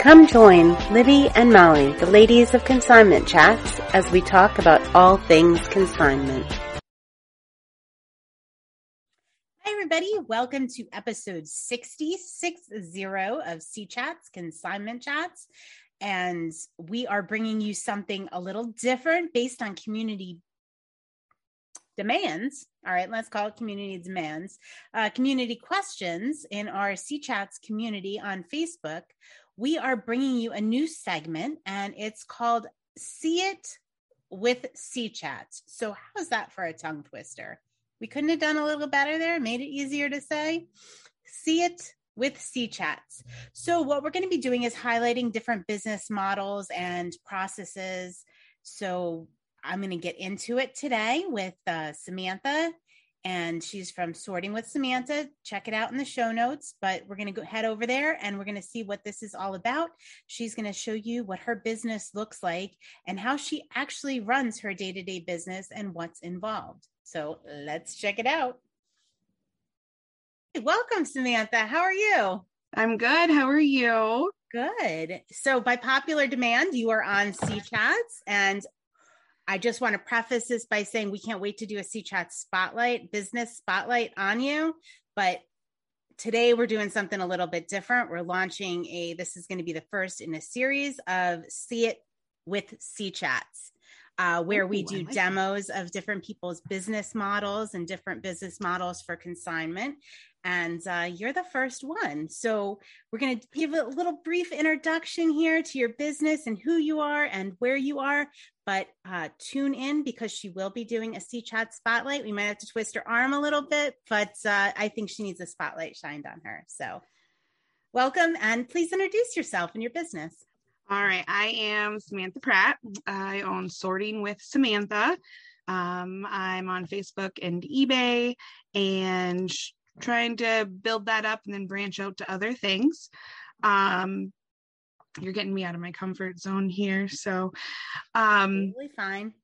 Come join Libby and Molly, the ladies of Consignment Chats, as we talk about all things consignment. Hi, everybody. Welcome to episode 6060 of C Chats, Consignment Chats. And we are bringing you something a little different based on community demands. All right, let's call it community demands. Uh, community questions in our C Chats community on Facebook we are bringing you a new segment and it's called See It with C Chats. So, how's that for a tongue twister? We couldn't have done a little better there, made it easier to say. See It with C Chats. So, what we're going to be doing is highlighting different business models and processes. So, I'm going to get into it today with uh, Samantha and she's from Sorting with Samantha. Check it out in the show notes. But we're going to go head over there and we're going to see what this is all about. She's going to show you what her business looks like and how she actually runs her day to day business and what's involved. So let's check it out. Welcome, Samantha. How are you? I'm good. How are you? Good. So, by popular demand, you are on C Chats, and I just want to preface this by saying we can't wait to do a C Chat spotlight, business spotlight on you. But today we're doing something a little bit different. We're launching a, this is going to be the first in a series of See It with C Chats. Uh, where Ooh, we do like demos that. of different people's business models and different business models for consignment and uh, you're the first one. So, we're going to give a little brief introduction here to your business and who you are and where you are. But uh, tune in because she will be doing a C chat spotlight. We might have to twist her arm a little bit, but uh, I think she needs a spotlight shined on her. So, welcome and please introduce yourself and your business. All right. I am Samantha Pratt. I own Sorting with Samantha. Um, I'm on Facebook and eBay and trying to build that up and then branch out to other things. Um, you're getting me out of my comfort zone here. So, um, totally fine.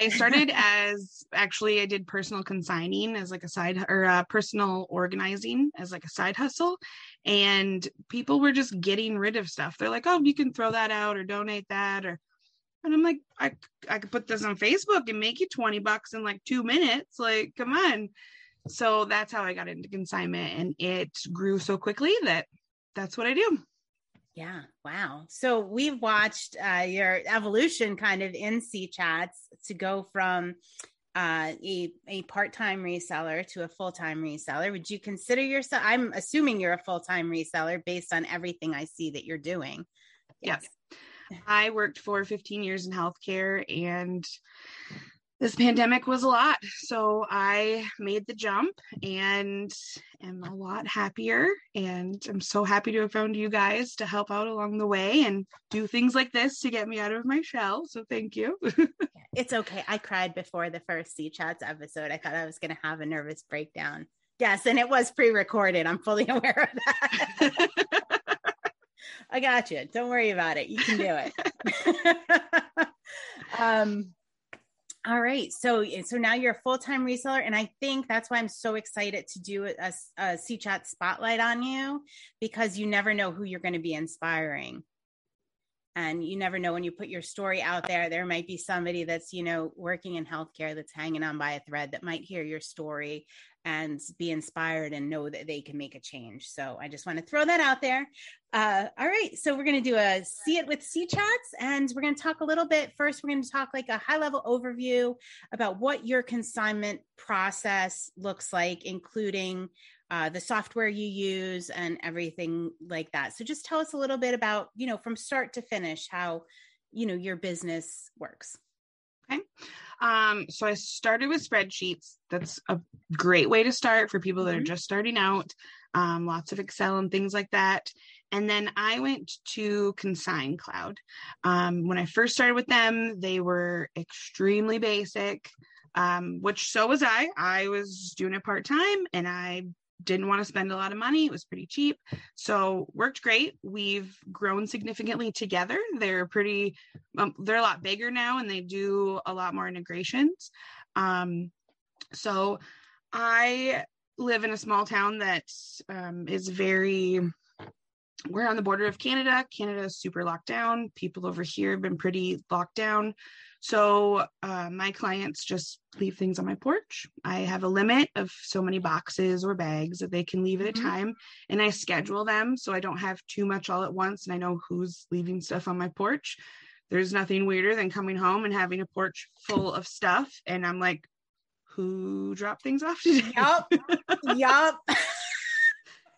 I started as actually I did personal consigning as like a side or uh, personal organizing as like a side hustle, and people were just getting rid of stuff. They're like, "Oh, you can throw that out or donate that," or and I'm like, "I I could put this on Facebook and make you twenty bucks in like two minutes. Like, come on." So that's how I got into consignment and it grew so quickly that that's what I do. Yeah. Wow. So we've watched uh, your evolution kind of in C chats to go from uh, a, a part-time reseller to a full-time reseller. Would you consider yourself, I'm assuming you're a full-time reseller based on everything I see that you're doing. Yes. yes. I worked for 15 years in healthcare and this pandemic was a lot. So I made the jump and am a lot happier. And I'm so happy to have found you guys to help out along the way and do things like this to get me out of my shell. So thank you. it's okay. I cried before the first C Chats episode. I thought I was going to have a nervous breakdown. Yes. And it was pre recorded. I'm fully aware of that. I got you. Don't worry about it. You can do it. um, all right. So so now you're a full-time reseller and I think that's why I'm so excited to do a, a C chat spotlight on you because you never know who you're going to be inspiring. And you never know when you put your story out there, there might be somebody that's, you know, working in healthcare that's hanging on by a thread that might hear your story and be inspired and know that they can make a change. So I just want to throw that out there. Uh, all right. So we're going to do a see it with C chats and we're going to talk a little bit. First, we're going to talk like a high level overview about what your consignment process looks like, including uh, the software you use and everything like that. So just tell us a little bit about, you know, from start to finish, how, you know, your business works. Okay. Um, so I started with spreadsheets. That's a great way to start for people that are mm-hmm. just starting out. Um, lots of Excel and things like that. And then I went to Consign Cloud. Um, when I first started with them, they were extremely basic, um, which so was I. I was doing it part time and I didn't want to spend a lot of money. It was pretty cheap. So worked great. We've grown significantly together. They're pretty, um, they're a lot bigger now and they do a lot more integrations. Um, so I live in a small town that um, is very we're on the border of Canada. Canada is super locked down. People over here have been pretty locked down. So uh, my clients just leave things on my porch. I have a limit of so many boxes or bags that they can leave at mm-hmm. a time, and I schedule them so I don't have too much all at once, and I know who's leaving stuff on my porch. There's nothing weirder than coming home and having a porch full of stuff, and I'm like, who dropped things off today? Yup. yup.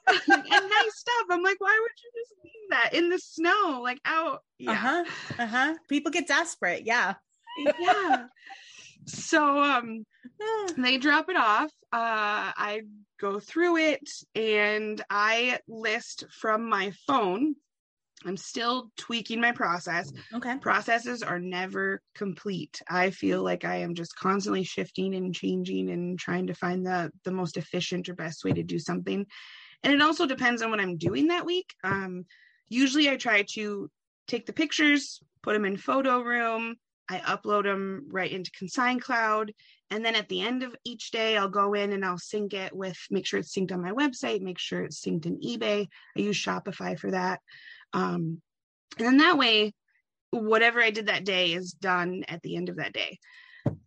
and nice stuff. I'm like, why would you just leave that in the snow? Like out. Yeah. Uh-huh. Uh-huh. People get desperate. Yeah. Yeah. So um they drop it off. Uh I go through it and I list from my phone. I'm still tweaking my process. Okay. Processes are never complete. I feel like I am just constantly shifting and changing and trying to find the the most efficient or best way to do something and it also depends on what i'm doing that week um, usually i try to take the pictures put them in PhotoRoom i upload them right into consign cloud and then at the end of each day i'll go in and i'll sync it with make sure it's synced on my website make sure it's synced in ebay i use shopify for that um, and then that way whatever i did that day is done at the end of that day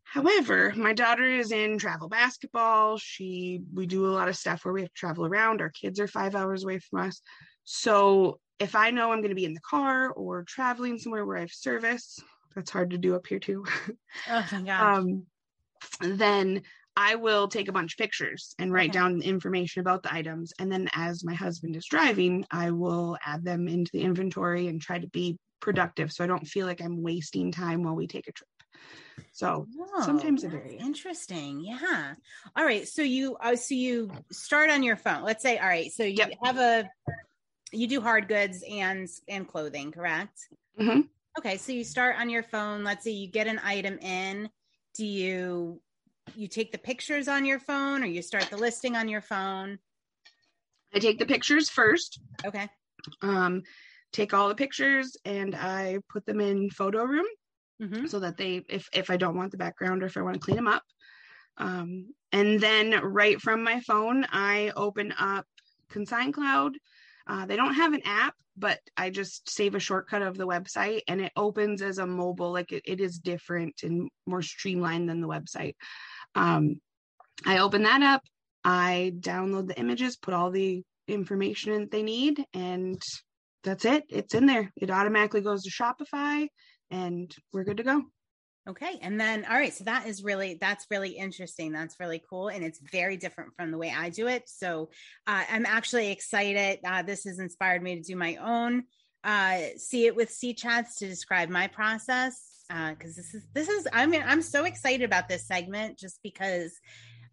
However, my daughter is in travel basketball. She we do a lot of stuff where we have to travel around. Our kids are 5 hours away from us. So, if I know I'm going to be in the car or traveling somewhere where I have service, that's hard to do up here too. Oh gosh. Um, then I will take a bunch of pictures and write okay. down information about the items. And then as my husband is driving, I will add them into the inventory and try to be productive so I don't feel like I'm wasting time while we take a trip. So oh, sometimes it varies. Interesting. Yeah. All right. So you uh, so you start on your phone. Let's say all right. So you yep. have a you do hard goods and and clothing, correct? Mm-hmm. Okay. So you start on your phone. Let's say you get an item in. Do you you take the pictures on your phone or you start the listing on your phone? I take the pictures first. Okay. Um, take all the pictures and I put them in PhotoRoom mm-hmm. so that they if if i don't want the background or if i want to clean them up um, and then right from my phone i open up consign cloud uh, they don't have an app but i just save a shortcut of the website and it opens as a mobile like it, it is different and more streamlined than the website. Um, i open that up i download the images put all the information that they need and that's it. It's in there. It automatically goes to shopify and we're good to go. Okay. And then, all right. So that is really, that's really interesting. That's really cool. And it's very different from the way I do it. So uh, I'm actually excited. Uh, this has inspired me to do my own uh, see it with C chats to describe my process. Uh, cause this is, this is, I mean, I'm so excited about this segment just because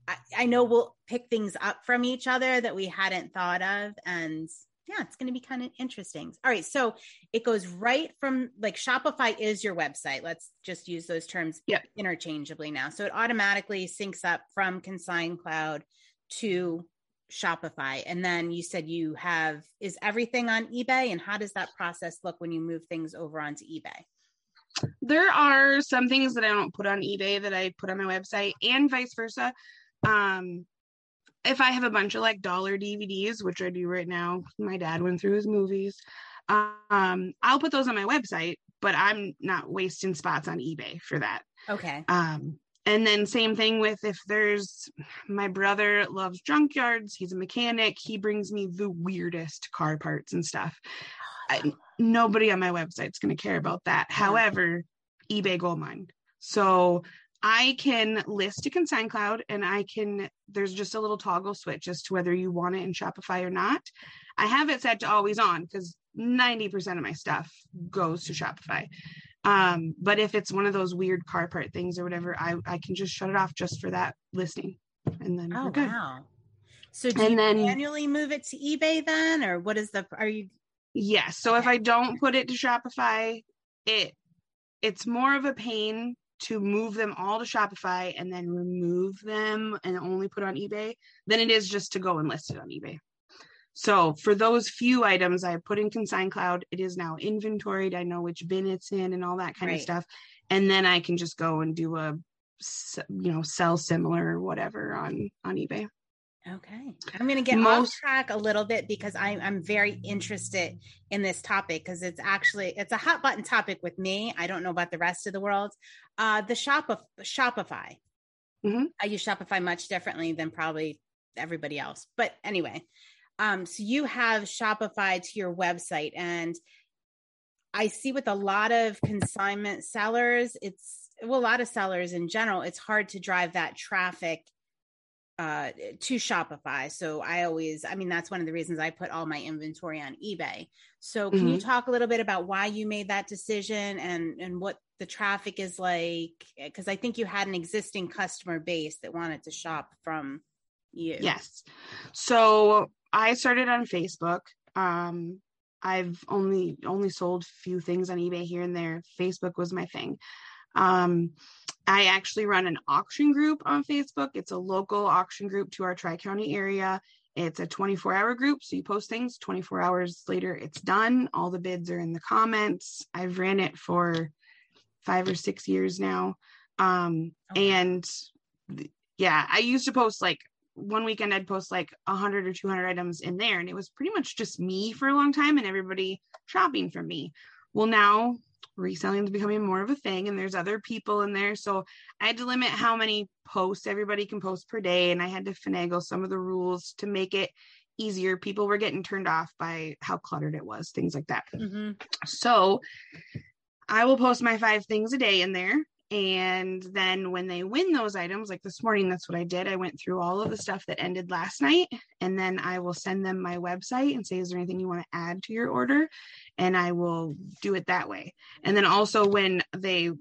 I, I know we'll pick things up from each other that we hadn't thought of. And yeah, it's going to be kind of interesting. All right. So it goes right from like Shopify is your website. Let's just use those terms interchangeably now. So it automatically syncs up from Consign Cloud to Shopify. And then you said you have, is everything on eBay? And how does that process look when you move things over onto eBay? There are some things that I don't put on eBay that I put on my website and vice versa. Um, if I have a bunch of like dollar DVDs, which I do right now, my dad went through his movies. Um, I'll put those on my website, but I'm not wasting spots on eBay for that. Okay. Um, and then same thing with if there's my brother loves junkyards, he's a mechanic, he brings me the weirdest car parts and stuff. I, nobody on my website's going to care about that. However, eBay gold mine. So I can list to consign cloud and I can, there's just a little toggle switch as to whether you want it in Shopify or not. I have it set to always on because 90% of my stuff goes to Shopify. Um, but if it's one of those weird car part things or whatever, I, I can just shut it off just for that listing. And then oh, wow. So do and you then, manually move it to eBay then, or what is the, are you? Yes. Yeah, so if I don't put it to Shopify, it, it's more of a pain to move them all to Shopify and then remove them and only put on eBay than it is just to go and list it on eBay. So for those few items I put in Consign Cloud, it is now inventoried. I know which bin it's in and all that kind right. of stuff. And then I can just go and do a you know sell similar or whatever on on eBay. Okay. I'm going to get Most, off track a little bit because I, I'm very interested in this topic because it's actually it's a hot button topic with me. I don't know about the rest of the world. Uh, the shop of Shopify. Mm-hmm. I use Shopify much differently than probably everybody else. But anyway, um, so you have Shopify to your website, and I see with a lot of consignment sellers, it's well, a lot of sellers in general, it's hard to drive that traffic uh to Shopify. So I always I mean that's one of the reasons I put all my inventory on eBay. So can mm-hmm. you talk a little bit about why you made that decision and and what the traffic is like because I think you had an existing customer base that wanted to shop from you. Yes. So I started on Facebook. Um I've only only sold few things on eBay here and there. Facebook was my thing. Um, I actually run an auction group on Facebook. It's a local auction group to our Tri County area. It's a 24 hour group. So you post things 24 hours later, it's done. All the bids are in the comments. I've ran it for five or six years now. Um, okay. and yeah, I used to post like one weekend I'd post like 100 or 200 items in there, and it was pretty much just me for a long time and everybody shopping from me. Well, now reselling is becoming more of a thing and there's other people in there. So i had to limit how many posts everybody can post per day and i had to finagle some of the rules to make it easier. People were getting turned off by how cluttered it was things like that. Mm-hmm. so i will post my five things a day in there and then when they win those items, like this morning, that's what I did. I went through all of the stuff that ended last night, and then I will send them my website and say, Is there anything you want to add to your order? And I will do it that way. And then also, when they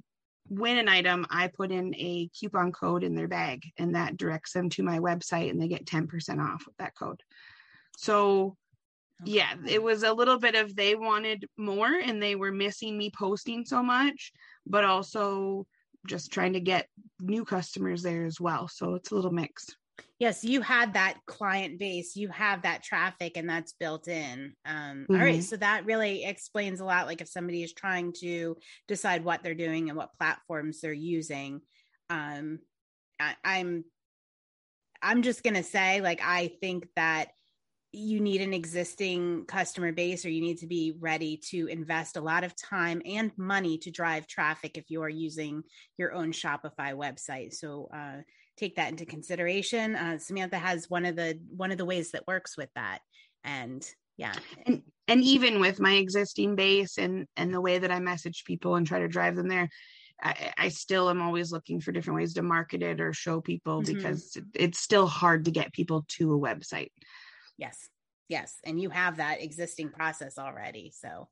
win an item, I put in a coupon code in their bag, and that directs them to my website, and they get 10% off with that code. So, yeah, it was a little bit of they wanted more and they were missing me posting so much, but also just trying to get new customers there as well. So it's a little mix. Yes, you have that client base, you have that traffic, and that's built in. Um, mm-hmm. all right, mm-hmm. so that really explains a lot. Like if somebody is trying to decide what they're doing and what platforms they're using, um, I, I'm, I'm just gonna say, like I think that you need an existing customer base or you need to be ready to invest a lot of time and money to drive traffic if you are using your own Shopify website. So uh, take that into consideration. Uh, Samantha has one of the one of the ways that works with that, and yeah. And, and even with my existing base and and the way that I message people and try to drive them there, I, I, still am always looking for different ways to market it or show people mm-hmm. because it's still hard to get people to a website. Yes. Yes. And you have that existing process already. So,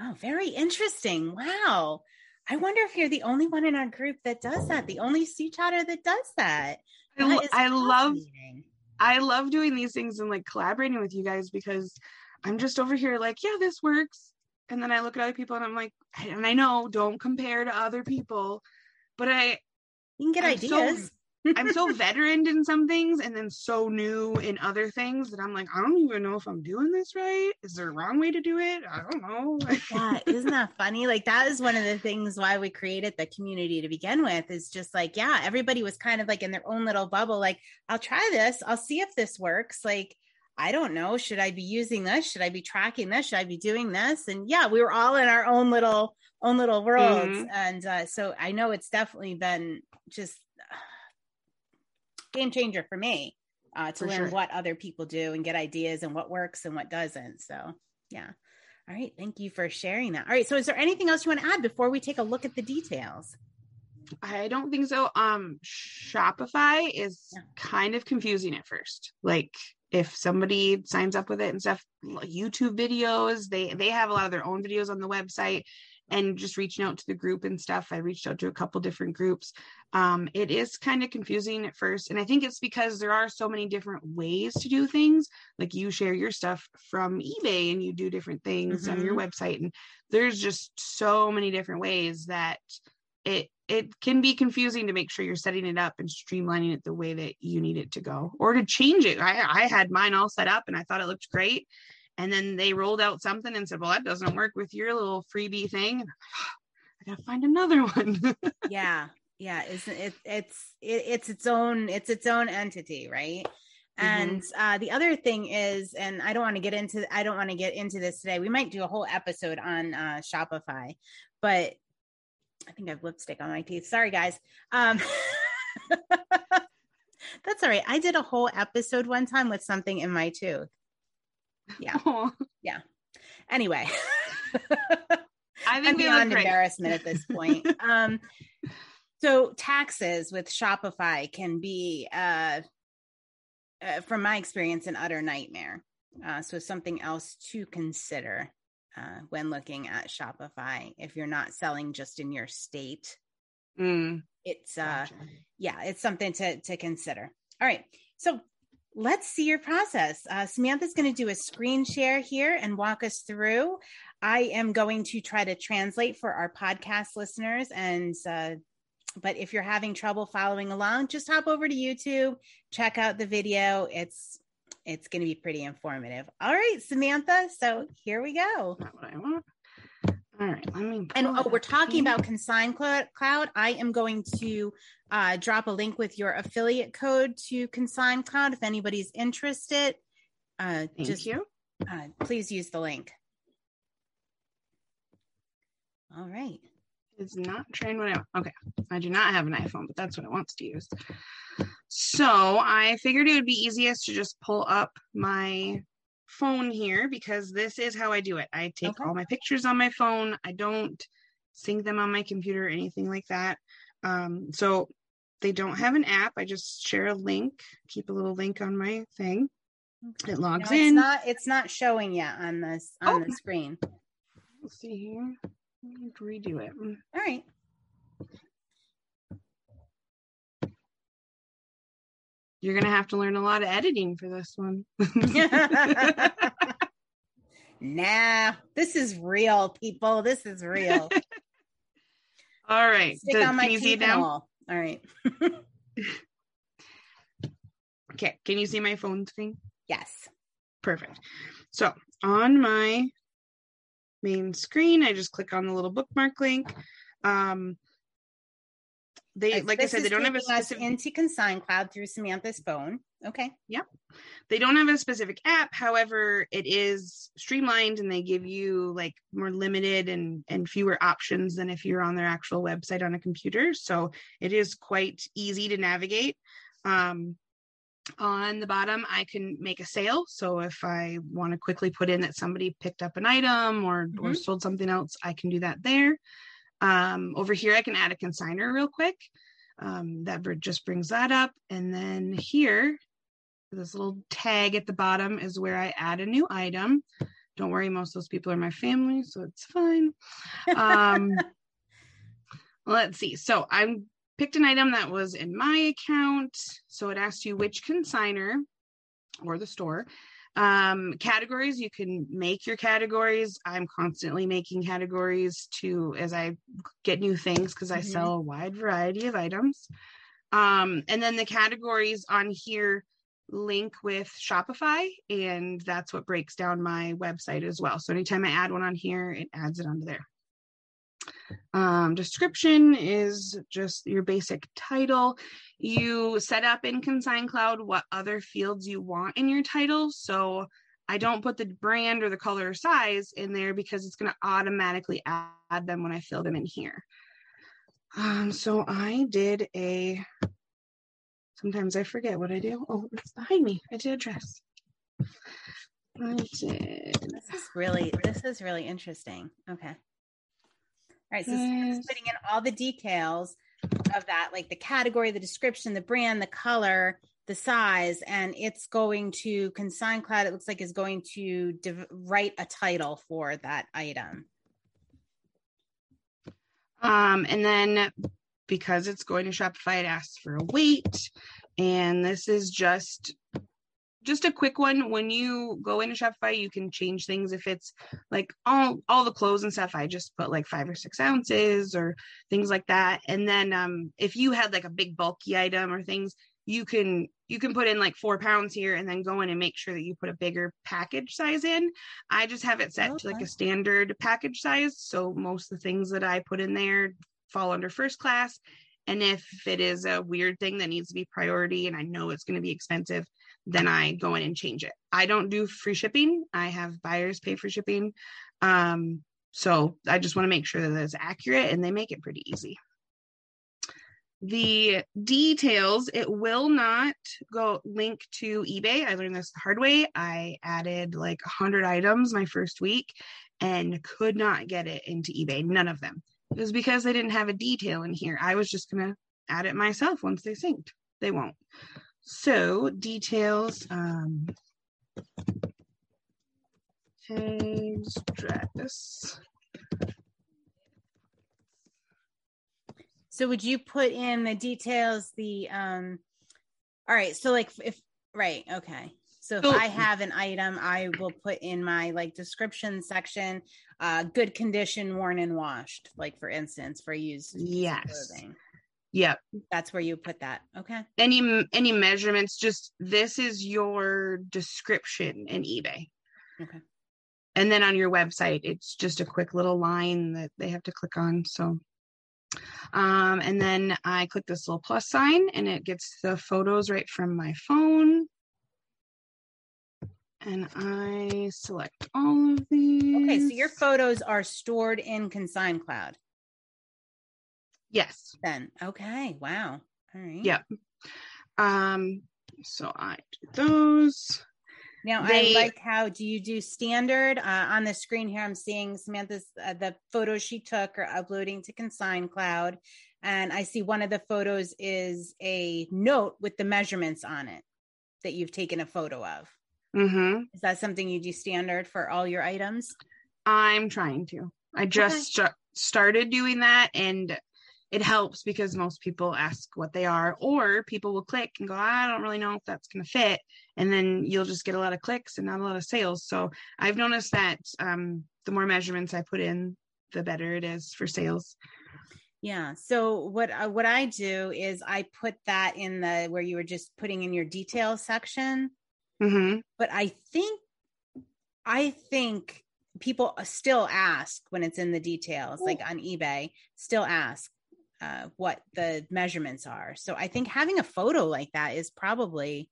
oh, very interesting. Wow. I wonder if you're the only one in our group that does that, the only C chatter that does that. that I, I love I love doing these things and like collaborating with you guys because I'm just over here like, yeah, this works. And then I look at other people and I'm like, and I know don't compare to other people, but I you can get I'm ideas. So, I'm so veteran in some things and then so new in other things that I'm like, I don't even know if I'm doing this right. Is there a wrong way to do it? I don't know. yeah, isn't that funny? Like that is one of the things why we created the community to begin with. Is just like, yeah, everybody was kind of like in their own little bubble. Like, I'll try this. I'll see if this works. Like, I don't know. Should I be using this? Should I be tracking this? Should I be doing this? And yeah, we were all in our own little own little worlds. Mm-hmm. And uh, so I know it's definitely been just game changer for me uh, to for learn sure. what other people do and get ideas and what works and what doesn't. So, yeah. All right. Thank you for sharing that. All right. So, is there anything else you want to add before we take a look at the details? I don't think so. Um, Shopify is yeah. kind of confusing at first. Like, if somebody signs up with it and stuff, YouTube videos, they they have a lot of their own videos on the website and just reaching out to the group and stuff. I reached out to a couple different groups. Um, it is kind of confusing at first. And I think it's because there are so many different ways to do things. Like you share your stuff from eBay and you do different things mm-hmm. on your mm-hmm. website. And there's just so many different ways that it it can be confusing to make sure you're setting it up and streamlining it the way that you need it to go or to change it. I, I had mine all set up and I thought it looked great and then they rolled out something and said, well, that doesn't work with your little freebie thing. I gotta find another one. yeah. Yeah. It's, it, it's, it, it's its own, it's its own entity. Right. And uh, the other thing is, and I don't want to get into, I don't want to get into this today. We might do a whole episode on uh, Shopify, but I think I have lipstick on my teeth. Sorry, guys. Um, that's all right. I did a whole episode one time with something in my tooth. Yeah. Aw. Yeah. Anyway. I I'm think they beyond embarrassment at this point. um, so taxes with Shopify can be, uh, uh, from my experience, an utter nightmare. Uh, so something else to consider uh, when looking at Shopify if you're not selling just in your state. Mm, It's uh, gotcha. yeah, it's something to to consider. All right, so let's see your process. Uh, Samantha's going to do a screen share here and walk us through. I am going to try to translate for our podcast listeners, and uh, but if you're having trouble following along, just hop over to YouTube, check out the video. It's it's going to be pretty informative. All right, Samantha. So here we go. Not what I want. All right, let me. And oh, we're talking about Consign Cloud. I am going to uh, drop a link with your affiliate code to Consign Cloud if anybody's interested. Uh, Thank just you. uh, please use the link. All right. It's not trained what I. Okay. I do not have an iPhone, but that's what it wants to use. So I figured it would be easiest to just pull up my phone here because this is how I do it. I take Okay. all my pictures on my phone. I don't sync them on my computer or anything like that. Um, so they don't have an app. I just share a link, keep a little link on my thing. It No, logs it's in. not. It's not showing yet on this on Oh. the screen. Let's see here. Let me redo it. All right. You're gonna have to learn a lot of editing for this one. nah, this is real, people. This is real. All right. Stick Does- on my can you see teeth now? all. All right. Okay. Can you see my phone screen? Yes. Perfect. So on my main screen, I just click on the little bookmark link. Um, they, like I said, they don't have a specific. into Consign Cloud through Samantha's phone. Okay. Yep. They don't have a specific app. However, it is streamlined, and they give you like more limited and and fewer options than if you're on their actual website on a computer. So it is quite easy to navigate. Um, on the bottom, I can make a sale. So if I want to quickly put in that somebody picked up an item or or Mhm. sold something else, I can do that there. Um, over here, I can add a consigner real quick. Um, that just brings that up, and then here, this little tag at the bottom is where I add a new item. Don't worry, most of those people are my family, so it's fine. Um, let's see. So I picked an item that was in my account. So it asks you which consigner or the store. Um, categories, you can make your categories. I'm constantly making categories to as I get new things because I Mhm. sell a wide variety of items. Um, and then the categories on here link with Shopify, and that's what breaks down my website as well. So anytime I add one on here, it adds it onto there. Um, description is just your basic title. You set up in Consign Cloud what other fields you want in your title. So I don't put the brand or the color or size in there because it's going to automatically add them when I fill them in here. Um, so I did a. Sometimes I forget what I do. Oh, it's behind me. I did a dress. I did. This is really this is really interesting. Okay. All right, so Yes. putting in all the details of that, like the category, the description, the brand, the color, the size, and it's going to Consign Cloud. It looks like is going to div- write a title for that item. Um, and then because it's going to Shopify, it asks for a weight. And this is just just a quick one. When you go into Shopify, you can change things. If it's like all all the clothes and stuff, I just put like five or six ounces or things like that. And then um if you had like a big bulky item or things, you can you can put in like four pounds here and then go in and make sure that you put a bigger package size in. I just have it set to like a standard package size. So most of the things that I put in there fall under first class. And if it is a weird thing that needs to be priority and I know it's going to be expensive, then I go in and change it. I don't do free shipping. I have buyers pay for shipping. Um, so I just want to make sure that it's accurate and they make it pretty easy. The details, it will not go link to eBay. I learned this the hard way. I added like 100 items my first week and could not get it into eBay. None of them. It was because they didn't have a detail in here. I was just going to add it myself once they synced. They won't. So details, um, tags, dress. So would you put in the details, the, um, all right. So like if, right. Okay. So if I have an item, I will put in my like description section, uh, good condition, worn and washed, like for instance, for used Yes. clothing. Yep. That's where you put that. Okay. Any any measurements? Just this is your description in eBay. Okay. And then on your website, it's just a quick little line that they have to click on. So, um, and then I click this little plus sign, and it gets the photos right from my phone. And I select all of these. Okay. So your photos are stored in Consign Cloud yes. then. Okay. Wow. All right. Yeah. Um. So I do those. Now They- I like how do you do standard uh, on the screen here? I'm seeing Samantha's uh, the photos she took are uploading to Consign Cloud, and I see one of the photos is a note with the measurements on it that you've taken a photo of. Mm-hmm. Is that something you do standard for all your items? I'm trying to. I just Okay. sta- started doing that and it helps because most people ask what they are or people will click and go I don't really know if that's going to fit and then you'll just get a lot of clicks and not a lot of sales. So I've noticed that um the more measurements I put in the better it is for sales. Yeah. So what uh, what I do is I put that in the where you were just putting in your details section. Mhm. but I think I think people still ask when it's in the details, like on eBay, still ask uh, what the measurements are. So I think having a photo like that is probably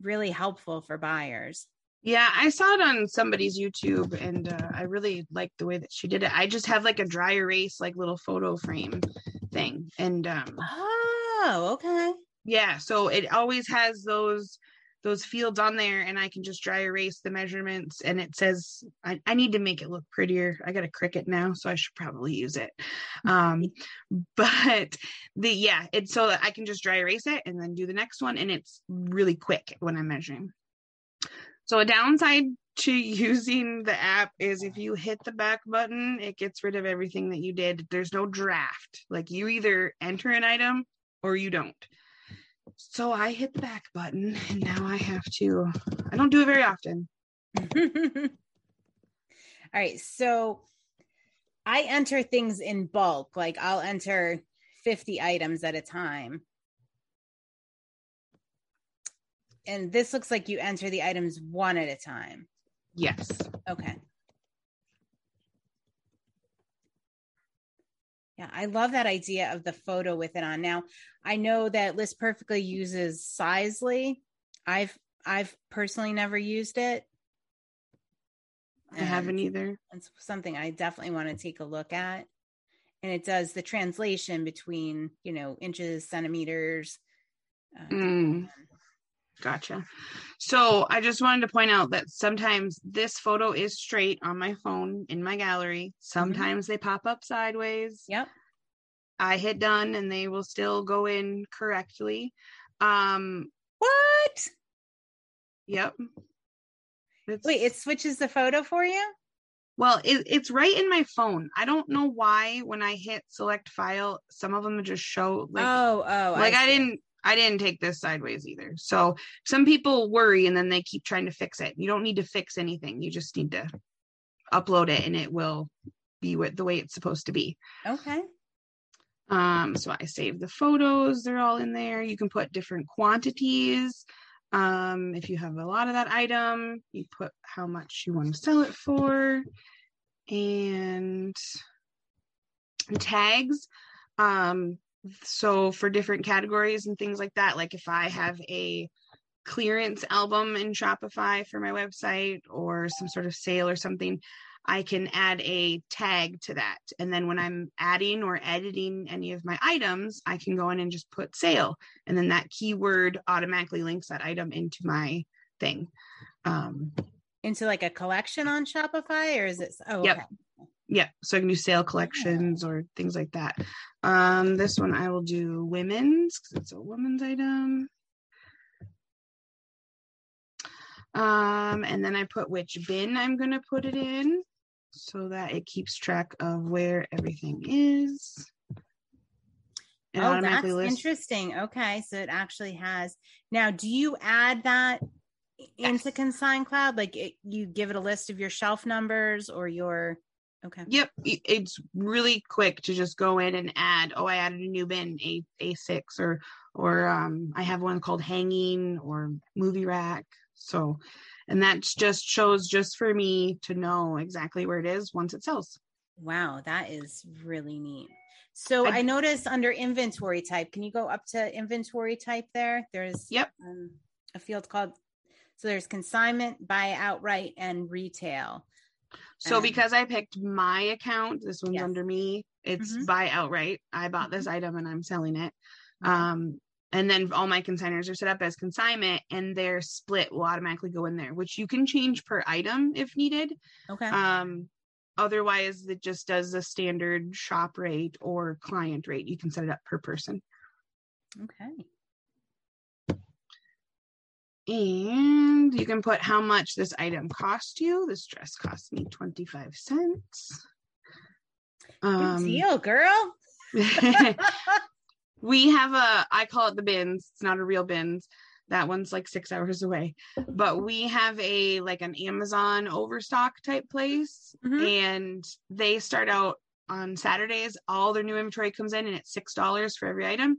really helpful for buyers. Yeah, I saw it on somebody's YouTube and uh, I really liked the way that she did it. I just have like a dry erase like little photo frame thing and um Oh, okay. yeah so it always has those those fields on there and i can just dry erase the measurements. And it says i, I need to make it look prettier. I got a Cricut now so i should probably use it. Um but the yeah it's so that i can just dry erase it and then do the next one and it's really quick when i'm measuring. So a downside to using the app is if you hit the back button it gets rid of everything that you did. There's no draft. Like you either enter an item or you don't so I hit the back button and now I have to, I don't do it very often. All right. So I enter things in bulk, like I'll enter 50 items at a time. And this looks like you enter the items one at a time. Yes. Okay. Yeah, I love that idea of the photo with it on. Now, I know that List Perfectly uses Sizely. I've I've personally never used it. I haven't either. It's something I definitely want to take a look at. And it does the translation between, you know, inches, centimeters. uh, Mm. Gotcha. So I just wanted to point out that sometimes this photo is straight on my phone in my gallery. Sometimes they pop up sideways. Yep. I hit done and they will still go in correctly. Um, What? yep. It's- Wait, it switches the photo for you? Well, it, it's right in my phone. I don't know why when I hit select file, some of them just show like oh, oh. like I, see. didn't I didn't take this sideways either. So some people worry and then they keep trying to fix it. You don't need to fix anything. You just need to upload it and it will be what the way it's supposed to be. Okay. Um, so I save the photos, they're all in there. You can put different quantities. Um, if you have a lot of that item, you put how much you want to sell it for. And tags. Um, so for different categories and things like that, like if I have a clearance album in Shopify for my website or some sort of sale or something, I can add a tag to that. And then when I'm adding or editing any of my items, I can go in and just put sale. And then that keyword automatically links that item into my thing. Um, into like a collection on Shopify or is it? Oh, yep. Okay. Yeah. So I can do sale collections or things like that. Um, this one I will do women's because it's a women's item. Um, and then I put which bin I'm going to put it in so that it keeps track of where everything is. It oh, that's lists. interesting. Okay, so it actually has. Now, do you add that into yes. Consign Cloud? Like, it, you give it a list of your shelf numbers or your. Okay. Yep, it's really quick to just go in and add. Oh, I added a new bin, a a six, or or um, I have one called hanging or movie rack. So and that just shows just for me to know exactly where it is once it sells wow that is really neat so i, I noticed under inventory type can you go up to inventory type there there's yep um, a field called so there's consignment buy outright and retail so because I picked my account, this one's yes. under me. It's mm-hmm. buy outright. I bought this mm-hmm. item and I'm selling it. Um, and then all my consigners are set up as consignment and their split will automatically go in there which you can change per item if needed okay um otherwise it just does a standard shop rate or client rate you can set it up per person okay and you can put how much this item cost you. This dress cost me 25 cents. Um, Good deal girl. We have a i call it the bins. It's not a real bins. That one's like six hours away. But we have a like an amazon overstock type place. Mm-hmm. and they start out on saturdays all their new inventory comes in and it's six dollars for every item.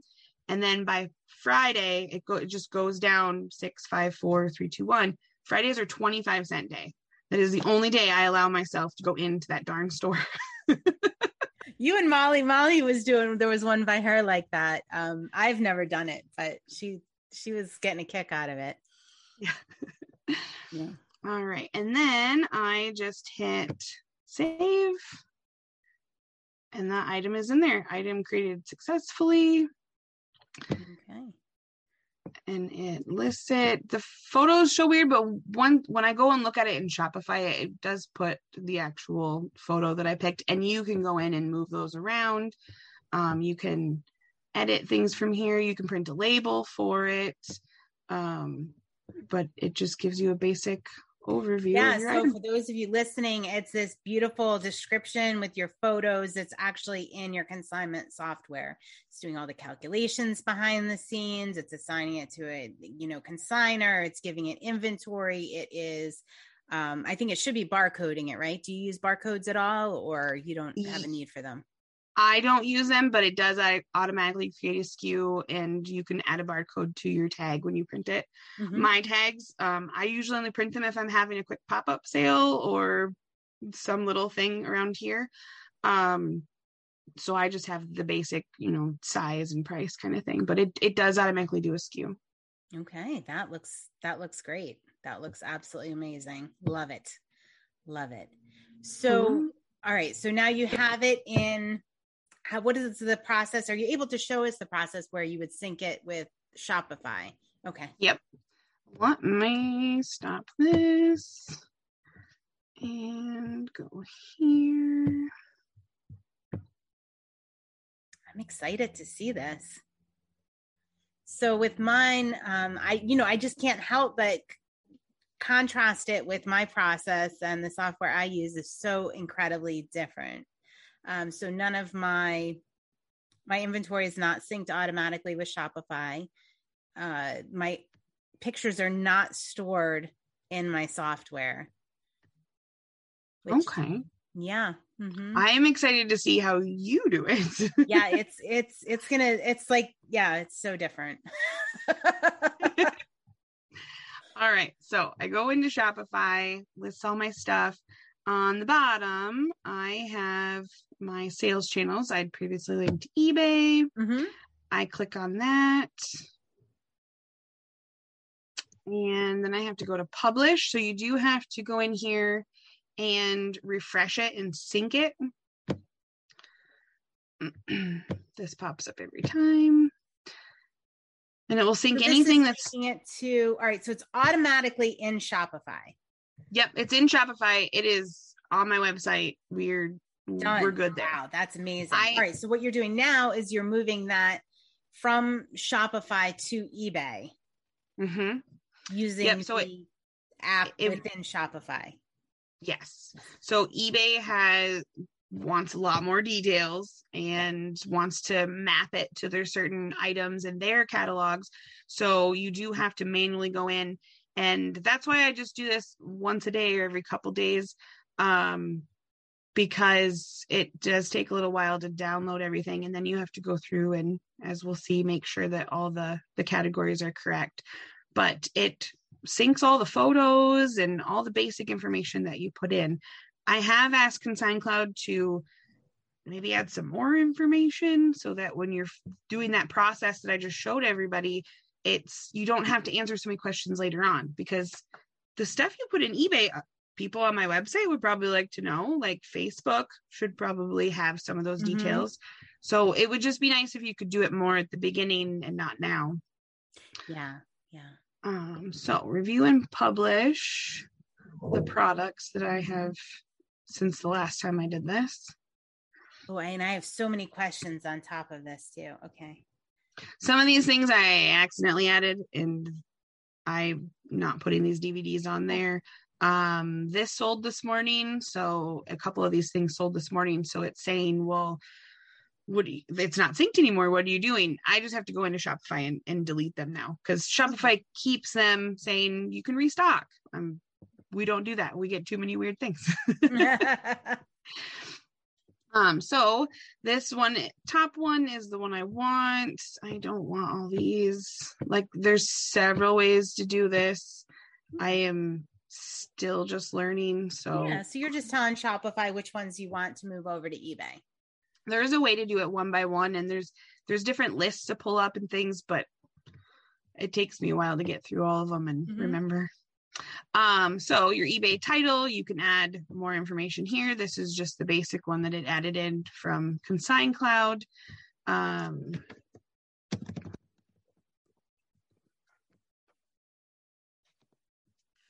And then by friday it, go, it just goes down six five four three two one fridays are 25 cent day that is the only day i allow myself to go into that darn store you and Molly, Molly was doing. There was one by her like that. Um, I've never done it, but she she was getting a kick out of it. Yeah. yeah. All right, and then I just hit save, and that item is in there. Item created successfully. Okay and it lists it. The photos show weird, but one when I go and look at it in Shopify, it does put the actual photo that I picked, and you can go in and move those around. Um, you can edit things from here. You can print a label for it, um, but it just gives you a basic overview. Yeah. So for those of you listening, it's this beautiful description with your photos. It's actually in your consignment software. It's doing all the calculations behind the scenes. It's assigning it to a, you know, consigner. It's giving it inventory. It is, um, I think it should be barcoding it, right? Do you use barcodes at all or you don't have a need for them? I don't use them, but it does I automatically create a SKU and you can add a barcode to your tag when you print it. Mm-hmm. My tags, um, I usually only print them if I'm having a quick pop-up sale or some little thing around here. Um, so I just have the basic, you know, size and price kind of thing, but it, it does automatically do a SKU. Okay. That looks, that looks great. That looks absolutely amazing. Love it. Love it. So, mm-hmm. all right. So now you have it in how what is the process? Are you able to show us the process where you would sync it with Shopify? Okay. Yep. Let me stop this and go here. I'm excited to see this. So with mine, um, I you know I just can't help but contrast it with my process and the software I use is so incredibly different. Um, so none of my my inventory is not synced automatically with Shopify. Uh, my pictures are not stored in my software. Which, okay. Yeah. Mm-hmm. I am excited to see how you do it. yeah, it's it's it's gonna it's like yeah, it's so different. all right, so I go into Shopify, list all my stuff. On the bottom, I have my sales channels. I'd previously linked eBay. Mm-hmm. I click on that. And then I have to go to publish. So you do have to go in here and refresh it and sync it. this pops up every time. And it will sync So anything that's it to all right. So it's automatically in Shopify. Yep, it's in Shopify. It is on my website. We're Done. we're good there. Wow, that's amazing. I- all right. So what you're doing now is you're moving that from Shopify to eBay Mm-hmm. using Yep, so it- the app it- within Shopify. Yes. So eBay has wants a lot more details and wants to map it to their certain items in their catalogs. So you do have to manually go in and that's why I just do this once a day or every couple days um because it does take a little while to download everything and then you have to go through and as we'll see make sure that all the the categories are correct. But it syncs all the photos and all the basic information that you put in. I have asked Consign Cloud to maybe add some more information so that when you're doing that process that I just showed everybody, it's you don't have to answer so many questions later on because the stuff you put in eBay, uh, people on my website would probably like to know. Like Facebook should probably have some of those Mhm. details. So it would just be nice if you could do it more at the beginning and not now. Yeah. Yeah. Um, so review and publish the products that I have since the last time I did this. Oh, and I have so many questions on top of this too. Okay. Some of these things I accidentally added and I'm not putting these DVDs on there. Um, this sold this morning, so a couple of these things sold this morning. So it's saying, well, what you, it's not synced anymore. What are you doing? I just have to go into Shopify and, and delete them now because Shopify keeps them saying you can restock. Um, we don't do that. We get too many weird things. Um, so this one, top one is the one I want. I don't want all these. Like, there's several ways to do this. I am still just learning. So yeah. So you're just telling Shopify which ones you want to move over to eBay. there is a way to do it one by one, and there's there's different lists to pull up and things, but it takes me a while to get through all of them and Mhm. remember. Um, so your eBay title, you can add more information here. This is just the basic one that it added in from Consign Cloud. Um,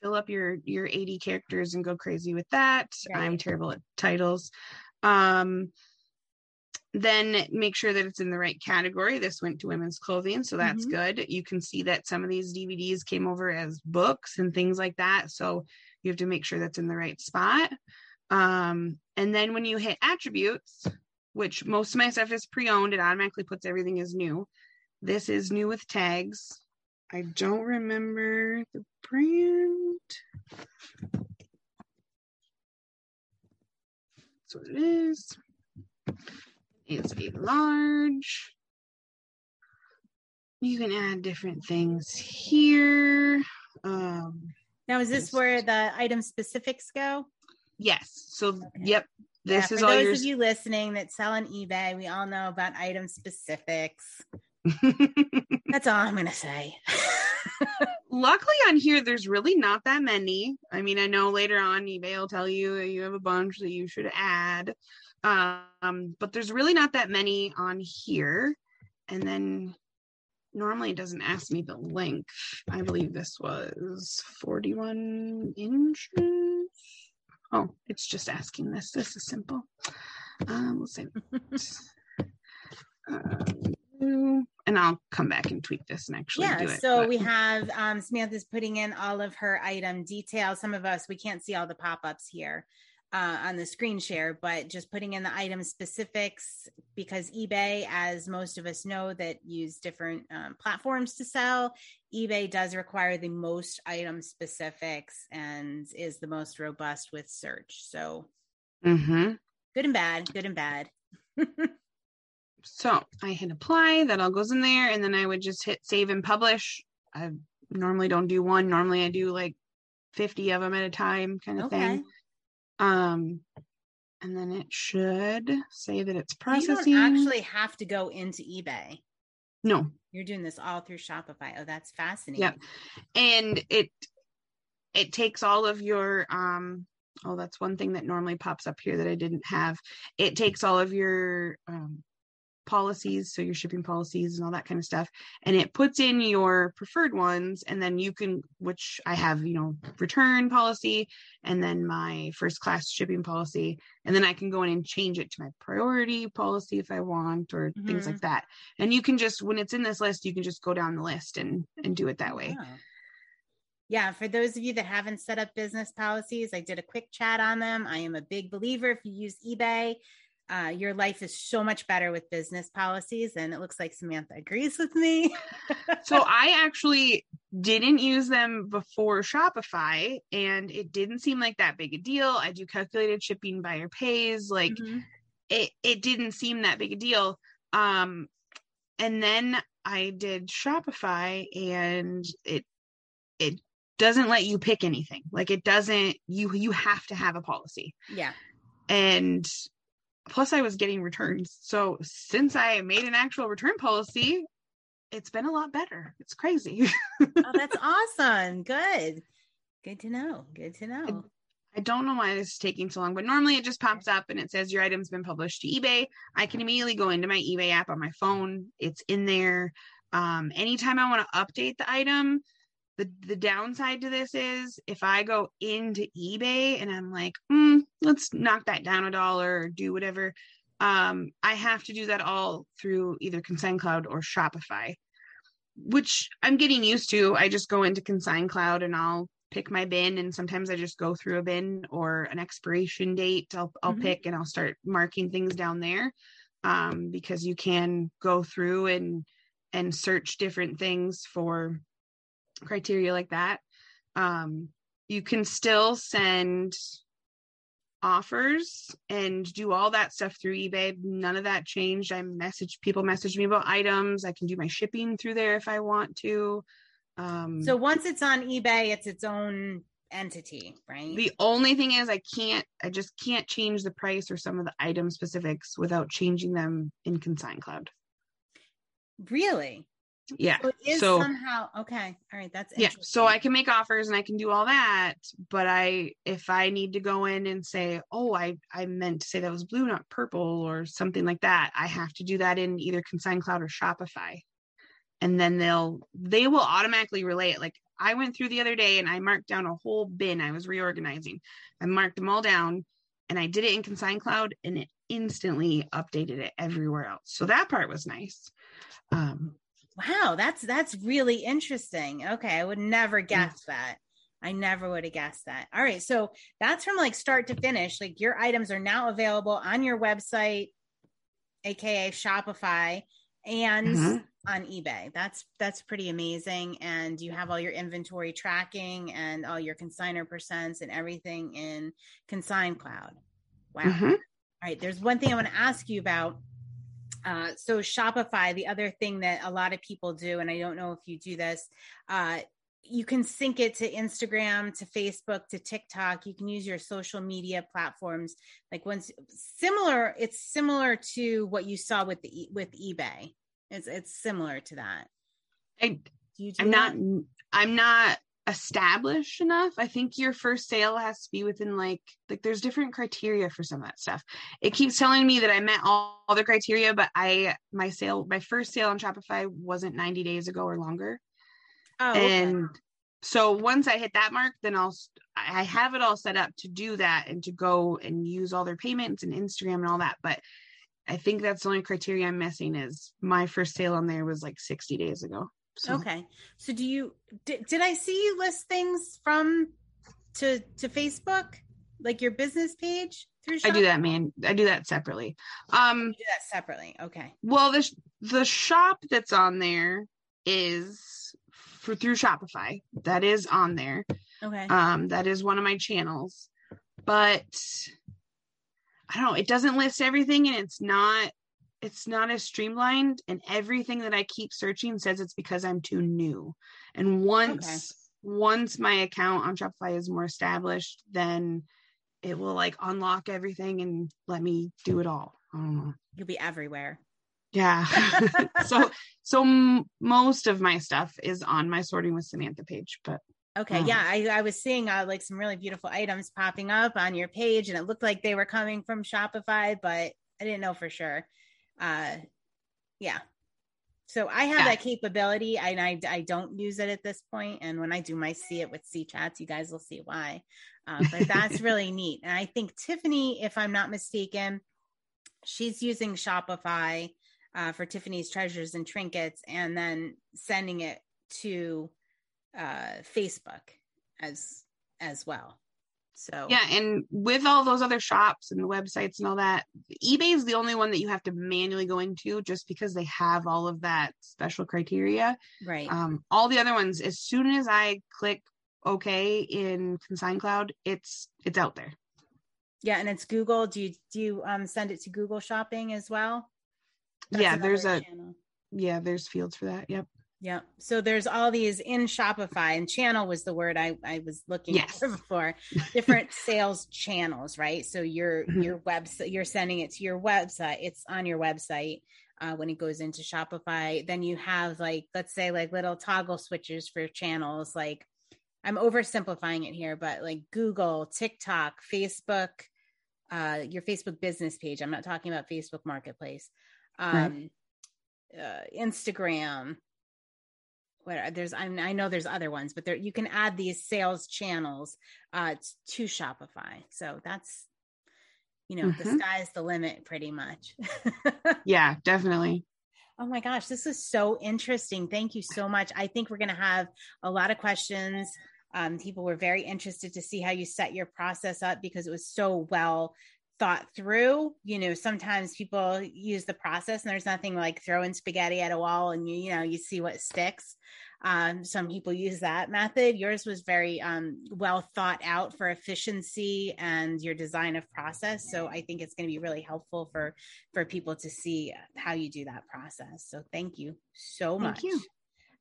fill up your your 80 characters and go crazy with that. I'm terrible at titles. Um, then make sure that it's in the right category. This went to women's clothing, so that's Mhm. good. You can see that some of these DVDs came over as books and things like that. So you have to make sure that's in the right spot. Um, and then when you hit attributes, which most of my stuff is pre-owned, it automatically puts everything as new. This is new with tags. I don't remember the brand. That's what it is. It's a large. You can add different things here. Um, Now, is this where the item specifics go? yes. So, yep. This yeah, is for all those yours. of you listening that sell on eBay. We all know about item specifics. That's all I'm going to say. Luckily, on here, there's really not that many. I mean, I know later on eBay will tell you you have a bunch that you should add, um, but there's really not that many on here. And then normally it doesn't ask me the length. I believe this was 41 inches. Oh, it's just asking this. This is simple. Um, we'll say. Um, and I'll come back and tweak this and actually yeah do it. so but- we have um samantha's putting in all of her item details some of us we can't see all the pop-ups here uh, on the screen share but just putting in the item specifics because ebay as most of us know that use different um, platforms to sell ebay does require the most item specifics and is the most robust with search so Mhm. good and bad good and bad So I hit apply, that all goes in there, and then I would just hit save and publish. I normally don't do one. Normally I do like 50 of them at a time kind of okay thing. Um, and then it should say that it's processing. You don't actually have to go into eBay. no, You're doing this all through Shopify. Oh, that's fascinating. and it it takes all of your um oh that's one thing that normally pops up here that i didn't have it takes all of your um policies so your shipping policies and all that kind of stuff and it puts in your preferred ones and then you can which i have you know return policy and then my first class shipping policy and then i can go in and change it to my priority policy if i want or things Mhm. like that and you can just when it's in this list you can just go down the list and and do it that way Oh. Yeah, for those of you that haven't set up business policies, I did a quick chat on them. I am a big believer if you use eBay, uh, your life is so much better with business policies. And it looks like Samantha agrees with me. so I actually didn't use them before Shopify and it didn't seem like that big a deal. I do calculated shipping buyer pays like Mhm. it it didn't seem that big a deal. Um and then I did Shopify and it it doesn't let you pick anything. Like it doesn't you you have to have a policy. Yeah. And plus I was getting returns. So since I made an actual return policy, it's been a lot better. It's crazy. Oh, that's awesome. Good. Good to know. Good to know. I don't know why this is taking so long, but normally it just pops up and it says your item's been published to eBay. I can immediately go into my eBay app on my phone. It's in there. Um, anytime I want to update the item, the the downside to this is if I go into eBay and I'm like, mm, let's knock that down a dollar or do whatever, um, I have to do that all through either Consign Cloud or Shopify, which I'm getting used to. I just go into Consign Cloud and I'll pick my bin and sometimes I just go through a bin or an expiration date. I'll I'll Mhm. pick and I'll start marking things down there. Um, because you can go through and and search different things for criteria like that. Um, you can still send offers and do all that stuff through eBay. None of that changed. I message people message me about items. I can do my shipping through there if I want to. Um, So once it's on eBay, it's its own entity, right? the only thing is I can't I just can't change the price or some of the item specifics without changing them in Consign Cloud. really? Yeah. So it is so somehow okay. All right, that's yeah so i can make offers and i can do all that but i if i need to go in and say oh i i meant to say that was blue not purple or something like that i have to do that in either consign cloud or shopify and then they'll they will automatically relay it like i went through the other day and i marked down a whole bin i was reorganizing i marked them all down and i did it in consign cloud and it instantly updated it everywhere else so that part was nice um Wow, that's that's really interesting. Okay, I would never guess that. I never would have guessed that. All right, so that's from like start to finish. Like your items are now available on your website, aka Shopify, and Mhm. on eBay. That's that's pretty amazing. And you have all your inventory tracking and all your consigner percents and everything in Consign Cloud. Wow. mhm. All right, there's one thing I want to ask you about. Uh, so Shopify, the other thing that a lot of people do, and I don't know if you do this, uh, you can sync it to Instagram, to Facebook, to TikTok. You can use your social media platforms. Like once similar, it's similar to what you saw with the with eBay. It's it's similar to that. I, Do you do I'm not that? I'm not established enough. I think your first sale has to be within like like there's different criteria for some of that stuff. It keeps telling me that I met all, all the criteria, but I my sale my first sale on Shopify wasn't 90 days ago or longer. Oh, okay. And so once I hit that mark, then I'll I have it all set up to do that and to go and use all their payments and Instagram and all that. But I think that's the only criteria I'm missing is my first sale on there was like 60 days ago. So Okay. So do you did, did I see you list things from to to Facebook? Like your business page through I do that, man. I do that separately. Um, You do that separately. Okay. well, the the shop that's on there is for through Shopify. That is on there. Okay. Um, that is one of my channels, but I don't know. It doesn't list everything, and it's not. It's not as streamlined, and everything that I keep searching says it's because I'm too new. And once once my account on Shopify is more established, then it will like unlock everything and let me do it all. I don't know. You'll be everywhere. Yeah. so so m- most of my stuff is on my sorting with Samantha page, but Okay, yeah, I, I was seeing uh, like some really beautiful items popping up on your page, and it looked like they were coming from Shopify, but I didn't know for sure. Uh, yeah, so I have Yeah. that capability, and I I don't use it at this point. And when I do my see it with C chats, you guys will see why. Uh, but that's really neat, and I think Tiffany, if I'm not mistaken, she's using Shopify uh, for Tiffany's treasures and trinkets, and then sending it to uh, Facebook as as well. So yeah, and with all those other shops and the websites and all that, eBay is the only one that you have to manually go into just because they have all of that special criteria. right. Um, all the other ones, as soon as I click OK in Consign Cloud, it's it's out there. Yeah, and it's Google. Do you do you um send it to Google Shopping as well? yeah, there's a channel. yeah, there's fields for that. Yep. Yeah. So there's all these in Shopify, and channel was the word I I was looking Yes. for before. Different sales channels, right? So your Mhm. your website, you're sending it to your website. It's on your website. Uh, when it goes into Shopify, then you have like, let's say, like little toggle switches for channels. Like, I'm oversimplifying it here, but like Google, TikTok, Facebook, uh, your Facebook business page. I'm not talking about Facebook Marketplace. Um, uh, Instagram. Where there's, I, I know there's other ones, but there you can add these sales channels uh, to Shopify. So that's, you know, the Mhm. sky's the limit, pretty much. Yeah, definitely. Oh my gosh, this is so interesting. Thank you so much. I think we're going to have a lot of questions. Um, people were very interested to see how you set your process up because it was so well thought through. You know, sometimes people use the process and there's nothing like throwing spaghetti at a wall and you, you know, you see what sticks. Um, some people use that method. Yours was very um, well thought out for efficiency and your design of process. So I think it's going to be really helpful for for people to see how you do that process. So thank you so Thank much. you.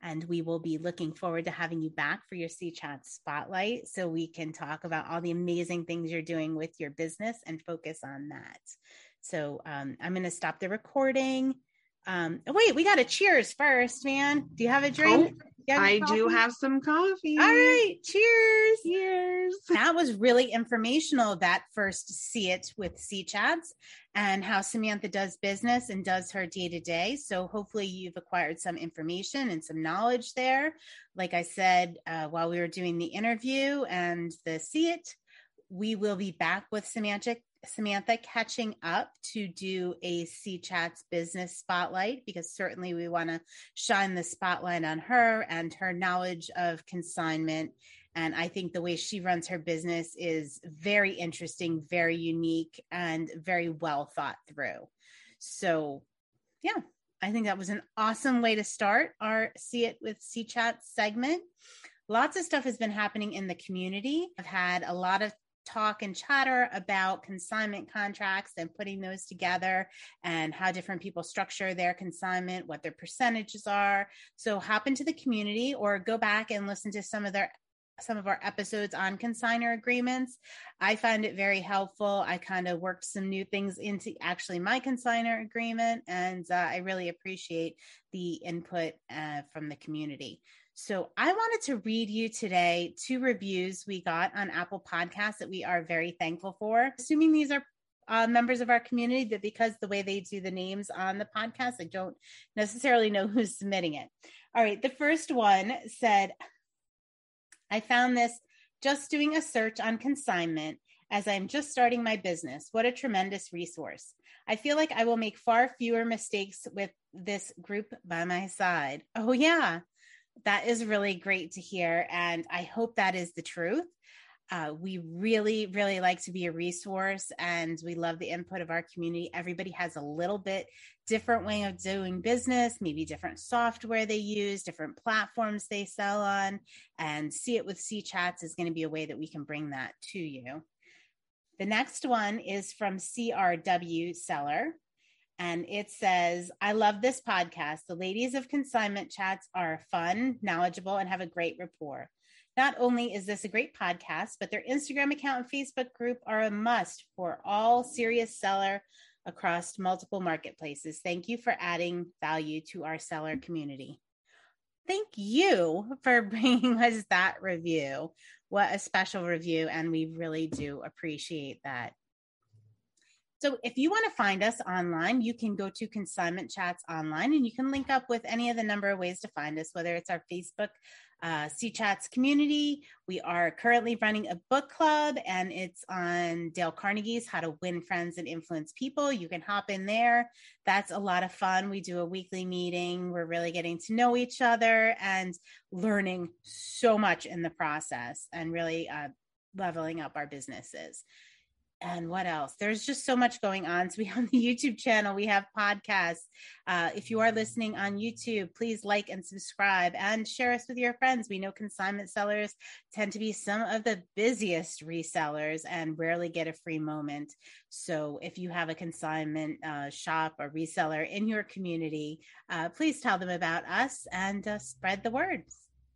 And we will be looking forward to having you back for your C Chat spotlight so we can talk about all the amazing things you're doing with your business and focus on that. So um, I'm going to stop the recording. Um, oh, wait, we got a cheers first, man. Do you have a drink? You have Oh, I do have some coffee. All right, cheers. Cheers. That was really informational. That first see it with C chats and how Samantha does business and does her day to day. So hopefully you've acquired some information and some knowledge there. Like I said uh, while we were doing the interview and the see it, we will be back with Samantha. Samantha catching up to do a C Chats business spotlight because certainly we want to shine the spotlight on her and her knowledge of consignment and I think the way she runs her business is very interesting, very unique, and very well thought through. So, yeah, I think that was an awesome way to start our See It with C Chat segment. Lots of stuff has been happening in the community. I've had a lot of talk and chatter about consignment contracts and putting those together and how different people structure their consignment, what their percentages are. So hop into the community or go back and listen to some of their some of our episodes on consigner agreements. I find it very helpful. I kind of worked some new things into actually my consigner agreement, and uh, I really appreciate the input uh, from the community. So I wanted to read you today two reviews we got on Apple Podcasts that we are very thankful for. Assuming these are uh, members of our community, but because the way they do the names on the podcast, I don't necessarily know who's submitting it. All right, the first one said, I found this just doing a search on consignment as I'm just starting my business. What a tremendous resource. I feel like I will make far fewer mistakes with this group by my side. Oh, yeah, that is really great to hear. And I hope that is the truth. Uh, we really, really like to be a resource and we love the input of our community. Everybody has a little bit different way of doing business, maybe different software they use, different platforms they sell on. And See It with C Chats is going to be a way that we can bring that to you. The next one is from CRW Seller. And it says, I love this podcast. The ladies of consignment chats are fun, knowledgeable, and have a great rapport. Not only is this a great podcast, but their Instagram account and Facebook group are a must for all serious seller across multiple marketplaces. Thank you for adding value to our seller community. Thank you for bringing us that review. What a special review, and we really do appreciate that. So, if you want to find us online, you can go to Consignment Chats online and you can link up with any of the number of ways to find us, whether it's our Facebook uh, C Chats community. We are currently running a book club and it's on Dale Carnegie's How to Win Friends and Influence People. You can hop in there. That's a lot of fun. We do a weekly meeting. We're really getting to know each other and learning so much in the process and really uh, leveling up our businesses and what else? There's just so much going on. So we have the YouTube channel, we have podcasts. Uh, if you are listening on YouTube, please like and subscribe and share us with your friends. We know consignment sellers tend to be some of the busiest resellers and rarely get a free moment. So if you have a consignment uh, shop or reseller in your community, uh, please tell them about us and uh, spread the word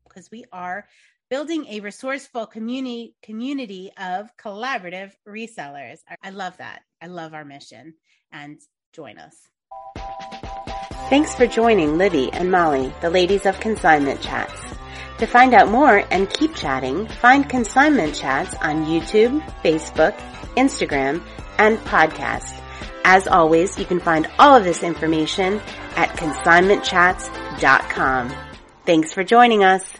because we are building a resourceful community community of collaborative resellers. I love that. I love our mission and join us. Thanks for joining Libby and Molly, the ladies of Consignment Chats. To find out more and keep chatting, find Consignment Chats on YouTube, Facebook, Instagram, and podcast. As always, you can find all of this information at consignmentchats.com. Thanks for joining us.